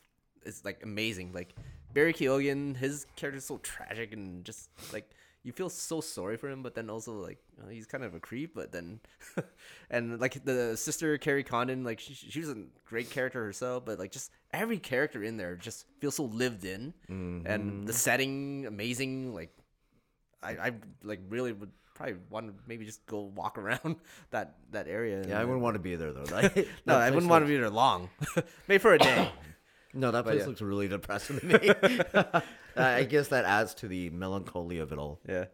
is like amazing. Like Barry Keoghan his character is so tragic and just like you feel so sorry for him but then also like you know, he's kind of a creep but then and like the sister Kerry Condon like she, she was a great character herself but like just every character in there just feels so lived in and mm-hmm. the setting amazing like I, I like really would probably want to maybe just go walk around that that area. Yeah, I wouldn't want to be there though. That- no, I wouldn't want to be there long. Maybe for a day. No, that place yeah. looks really depressing to me. Uh, I guess that adds to the melancholy of it all. yeah,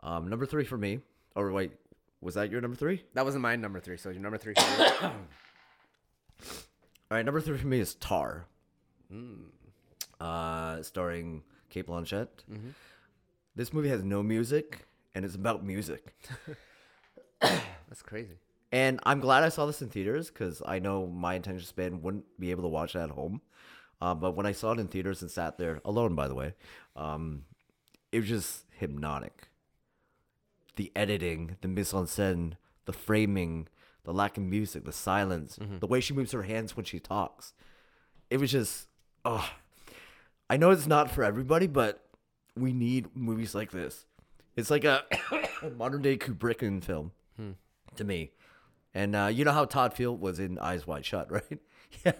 Um, number three for me. Or wait, was that your number three? that wasn't my number three. So your number three. All right, number three for me is Tar. Hmm. Uh, starring Cate Blanchett. Mm-hmm. This movie has no music, and it's about music. That's crazy. And I'm glad I saw this in theaters because I know my attention span wouldn't be able to watch it at home. Uh, but when I saw it in theaters and sat there alone, by the way, um, it was just hypnotic. The editing, the mise en scène, the framing, the lack of music, the silence, the way she moves her hands when she talks. It was just, oh. I know it's not for everybody, but we need movies like this. It's like a modern day Kubrickian film to me. And uh, you know how Todd Field was in Eyes Wide Shut, right? yeah.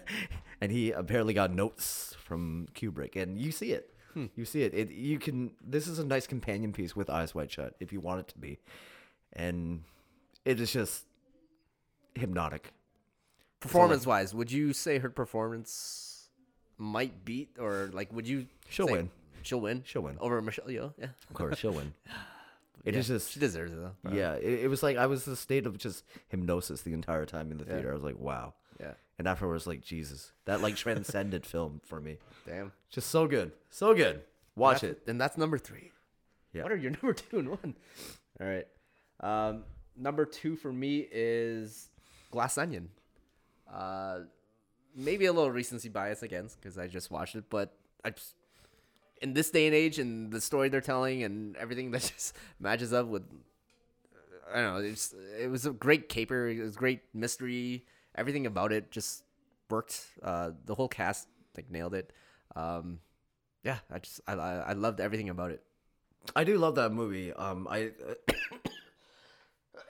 And he apparently got notes from Kubrick, and you see it. You see it. It you can. This is a nice companion piece with Eyes Wide Shut, if you want it to be, and it is just hypnotic. Performance wise, would you say her performance might beat or like would you? She'll win. She'll win. She'll win. over Michelle Yeoh. Yeah, Of course, she'll win. It yeah. is just she deserves it though. yeah. It, it was like I was in a state of just hypnosis the entire time in the theater. I was like, wow. Yeah. And afterwards, like Jesus, that like transcended film for me. Damn. Just so good, so good. Watch it. And that's number three. Yeah. What are your number two and one? All right. Um, number two for me is Glass Onion. Uh, maybe a little recency bias again because I just watched it, but I just, in this day and age and the story they're telling and everything that just matches up with, I don't know. It's it was a great caper. It was great mystery. Everything about it just worked. Uh, the whole cast like nailed it. Um, yeah, I just I I I loved everything about it. I do love that movie. Um, I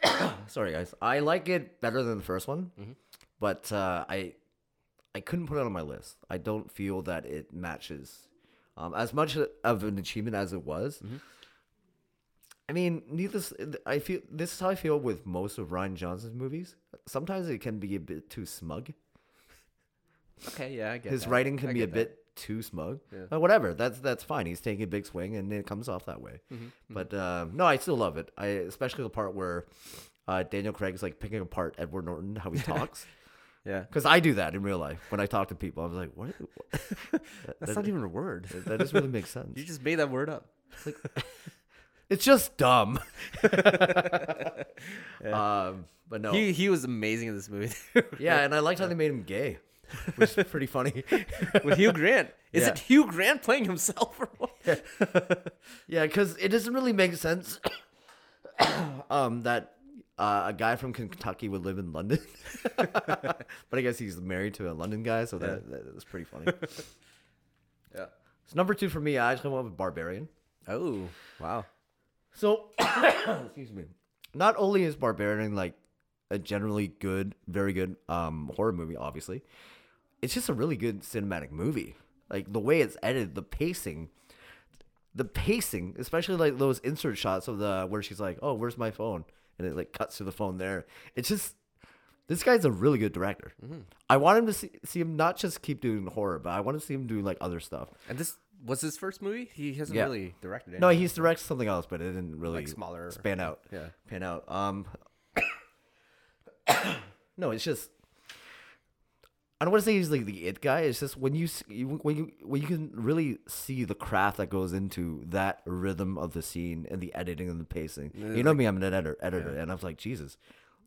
sorry guys, I like it better than the first one, but uh, I I couldn't put it on my list. I don't feel that it matches um, as much of an achievement as it was. I mean, needless. I feel this is how I feel with most of Rian Johnson's movies. Sometimes it can be a bit too smug. Okay, yeah, I get His that. writing can I be a that. bit too smug. Yeah. But whatever, that's that's fine. He's taking a big swing, and it comes off that way. Mm-hmm, But uh, no, I still love it. I especially the part where uh, Daniel Craig's like picking apart Edward Norton how he talks. Yeah, Because I do that in real life when I talk to people. I was like, what? that's not even a word. That doesn't really make sense. You just made that word up. It's just dumb. um, but no, He he was amazing in this movie yeah, and I liked how they made him gay, which is pretty funny. with Hugh Grant. Is Yeah. it Hugh Grant playing himself or what? Yeah, because it doesn't really make sense. um, that uh, a guy from Kentucky would live in London, but I guess he's married to a London guy, so that, that was pretty funny. Yeah. So number two for me, I actually went with Barbarian. Oh wow. So, excuse me. Not only is Barbarian like a generally good, very good um, horror movie, obviously, it's just a really good cinematic movie. Like the way it's edited, the pacing, the pacing, especially like those insert shots of the where she's like, "Oh, where's my phone?" And it like cuts to the phone there. It's just this guy's a really good director. I want him to see, see him not just keep doing horror, but I want to see him do like other stuff. And this was his first movie. He hasn't Yeah. really directed it. No, he's directed something else, but it didn't really Like smaller- span out. Yeah. pan out. Um, no, it's just I don't want to say he's like the it guy. It's just when you when you when you can really see the craft that goes into that rhythm of the scene and the editing and the pacing. You know me, I'm an editor, editor, and I was like, Jesus,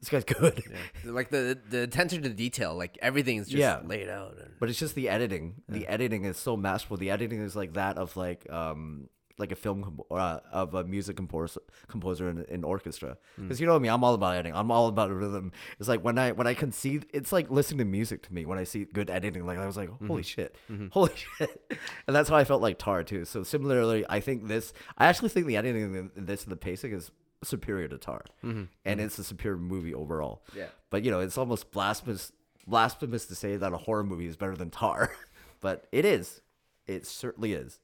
this guy's good. like the the attention to detail, like everything is just Yeah. laid out. And, But it's just the editing. The editing is so masterful. The editing is like that of like um like a film comp- uh, of a music composer composer in, in orchestra. Hmm. Because you know me, I'm all about editing. I'm all about rhythm. It's like when I when I conceive, it's like listening to music to me. When I see good editing, like I was like, holy mm-hmm. shit, mm-hmm. holy shit, and that's how I felt like Tar too. So similarly, I think this. I actually think the editing in this the pacing is superior to Tar, mm-hmm. and it's a superior movie overall. Yeah. But you know, it's almost blasphemous blasphemous to say that a horror movie is better than Tar, but it is. It certainly is.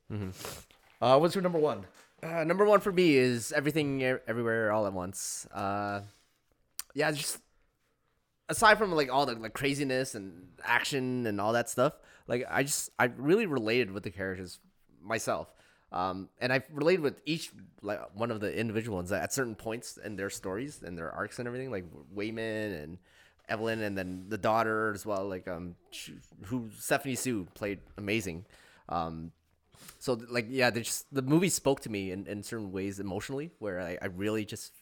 Uh, what's your number one? Uh, number one for me is everything everywhere all at once. Uh, yeah, just aside from like all the like craziness and action and all that stuff, like I just I really related with the characters myself. Um, and I related with each like one of the individual ones at certain points in their stories and their arcs and everything, like Waymond and Evelyn, and then the daughter as well, like um, who Stephanie Hsu played amazing. Um, so like yeah, they just the movie spoke to me in, in certain ways emotionally, where I, I really just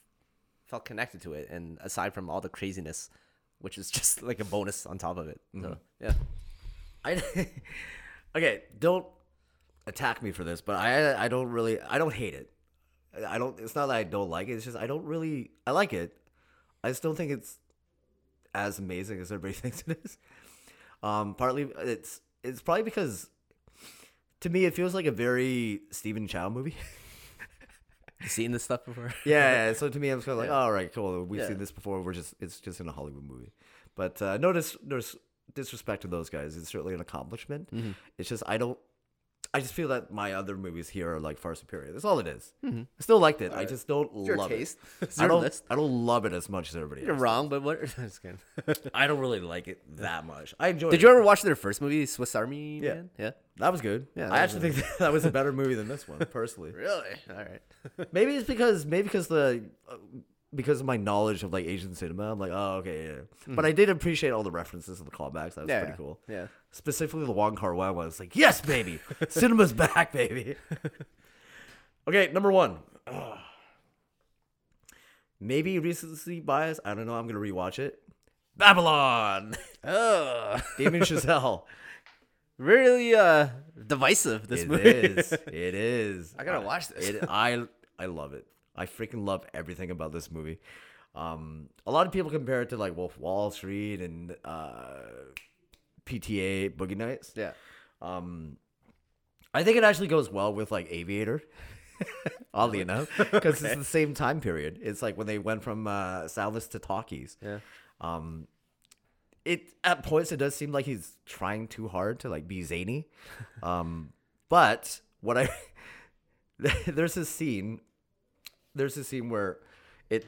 felt connected to it, and aside from all the craziness, which is just like a bonus on top of it. So yeah, I okay. Don't attack me for this, but I I don't really I don't hate it. I don't. It's not that I don't like it. It's just I don't really. I like it. I just don't think it's as amazing as everybody thinks it is. Um, partly it's it's probably because to me it feels like a very Stephen Chow movie. you seen this stuff before? yeah, yeah. So to me, I'm kind of like, Yeah. all right, cool. We've Yeah. seen this before. We're just it's just in a Hollywood movie. But uh, no, dis- no dis- disrespect to those guys. It's certainly an accomplishment. Mm-hmm. It's just I don't. I just feel that my other movies here are like far superior. That's all it is. I still liked it. I just don't Mm-hmm. your love it. It's I don't. list. I don't love it as much as everybody You're else. wrong, but what? I don't really like it that much. I enjoyed. Did it. you ever watch their first movie, Swiss Army Yeah. Man? Yeah. That was good. Yeah, I that actually think that was a better movie than this one, personally. Really? All right. Maybe it's because maybe because the uh, because of my knowledge of like Asian cinema. I'm like, oh okay, yeah. But I did appreciate all the references and the callbacks. That was yeah. pretty cool. Yeah. Specifically, the Wong Kar Wai one. It's like, yes, baby, cinema's back, baby. okay, number one. Ugh. Maybe recency bias. I don't know. I'm gonna rewatch it. Babylon. Oh, Damien Chazelle. really uh divisive. This It movie is. It is. I gotta watch this. It, I I love it. I freaking love everything about this movie. Um, a lot of people compare it to like Wolf Wall Street and uh, PTA Boogie Nights. yeah. Um, I think it actually goes well with like Aviator. Oddly enough, because it's the same time period. It's like when they went from uh, soundless to talkies. Yeah. Um, it at points it does seem like he's trying too hard to like be zany. Um, but what I there's a scene, there's a scene where it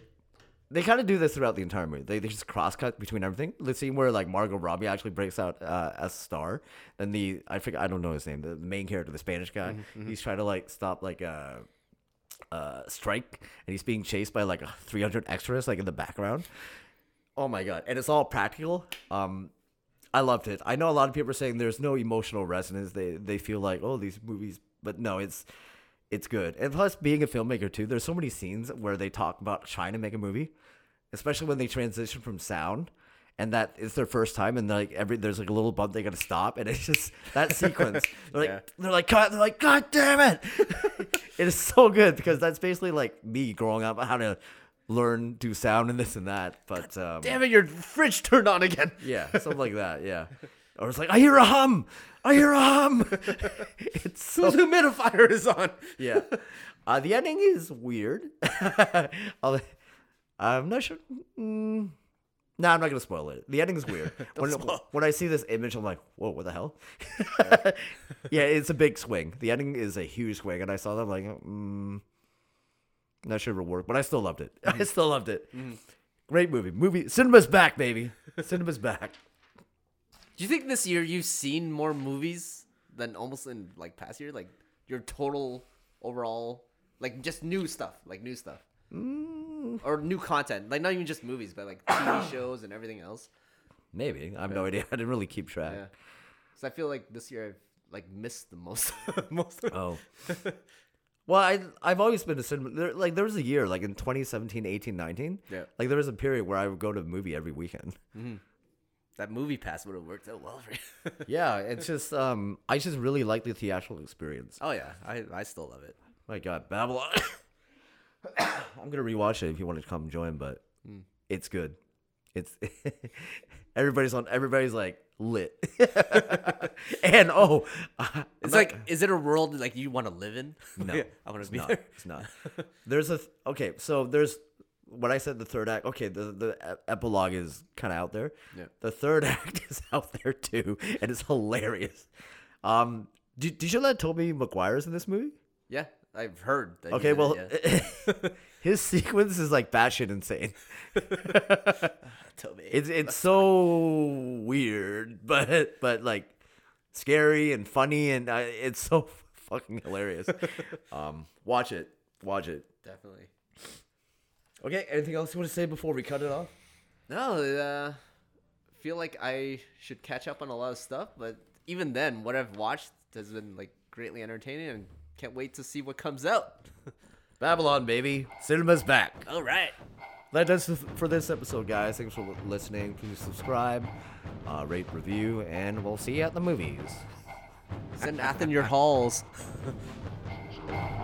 they kind of do this throughout the entire movie. They, they just cross cut between everything. The scene where like Margot Robbie actually breaks out uh, as Star, and the I forget I don't know his name. The, the main character, the Spanish guy, he's trying to like stop like a uh, strike, and he's being chased by like 300 extras like in the background. Oh my god! And it's all practical. Um, I loved it. I know a lot of people are saying there's no emotional resonance. They they feel like oh these movies, but no, it's it's good. And plus, being a filmmaker too, there's so many scenes where they talk about trying to make a movie, especially when they transition from sound. And that is their first time, and like every there's like a little bump they gotta stop, and it's just that sequence. They're like Yeah. they're like God, they're like God damn it! it is so good because that's basically like me growing up how to learn do sound and this and that. But um, Damn it, your fridge turned on again. yeah, something like that. Yeah, or it's like I hear a hum, I hear a hum. it's so Whose humidifier is on? yeah. Uh, the ending is weird. I'm not sure. Mm, no, I'm not gonna spoil it. The ending is weird. when, spoil. when I see this image, I'm like, "Whoa, what the hell?" yeah, it's a big swing. The ending is a huge swing, and I saw that I'm like, mm, not sure it'll work, but I still loved it. I still loved it. Great movie. Movie cinema's back, baby. cinema's back. Do you think this year you've seen more movies than almost in like past year? Like your total overall, like just new stuff, like new stuff, mm. or new content, like not even just movies, but like TV shows and everything else. Maybe I have no idea. I didn't really keep track. Yeah, so I feel like this year I've like missed the most, most. Of Oh. Well, I I've always been a cinema. There, like there was a year, like in 2017, 18, 19. Yeah. Like there was a period where I would go to a movie every weekend. Mm-hmm. That movie pass would have worked out well for you. yeah, it's just um, I just really like the theatrical experience. oh yeah, I I still love it. My God, Babylon. I'm gonna rewatch it if you want to come join, but it's good. It's everybody's on. Everybody's like lit, and oh, It's not- like, is it a world like you want to live in? No, I want to be not. there. It's not. There's a okay. So there's when I said the third act. Okay, the the epilogue is kind of out there. Yeah. The third act is out there too, and it's hilarious. Um, did, did you let Tobey Maguire is in this movie? Yeah, I've heard. That Okay, well, it, his sequence is like batshit insane. Toby. It's it's so weird, but but like scary and funny, and uh, it's so fucking hilarious. um, watch it, watch it. definitely. Okay, anything else you want to say before we cut it off? No, uh, feel like I should catch up on a lot of stuff, but even then, what I've watched has been like greatly entertaining, and can't wait to see what comes out. Babylon, baby, cinema's back. All right. That does it for this episode, guys. Thanks for listening. Please subscribe, uh, rate, review, and we'll see you at the movies. Send Athen your halls.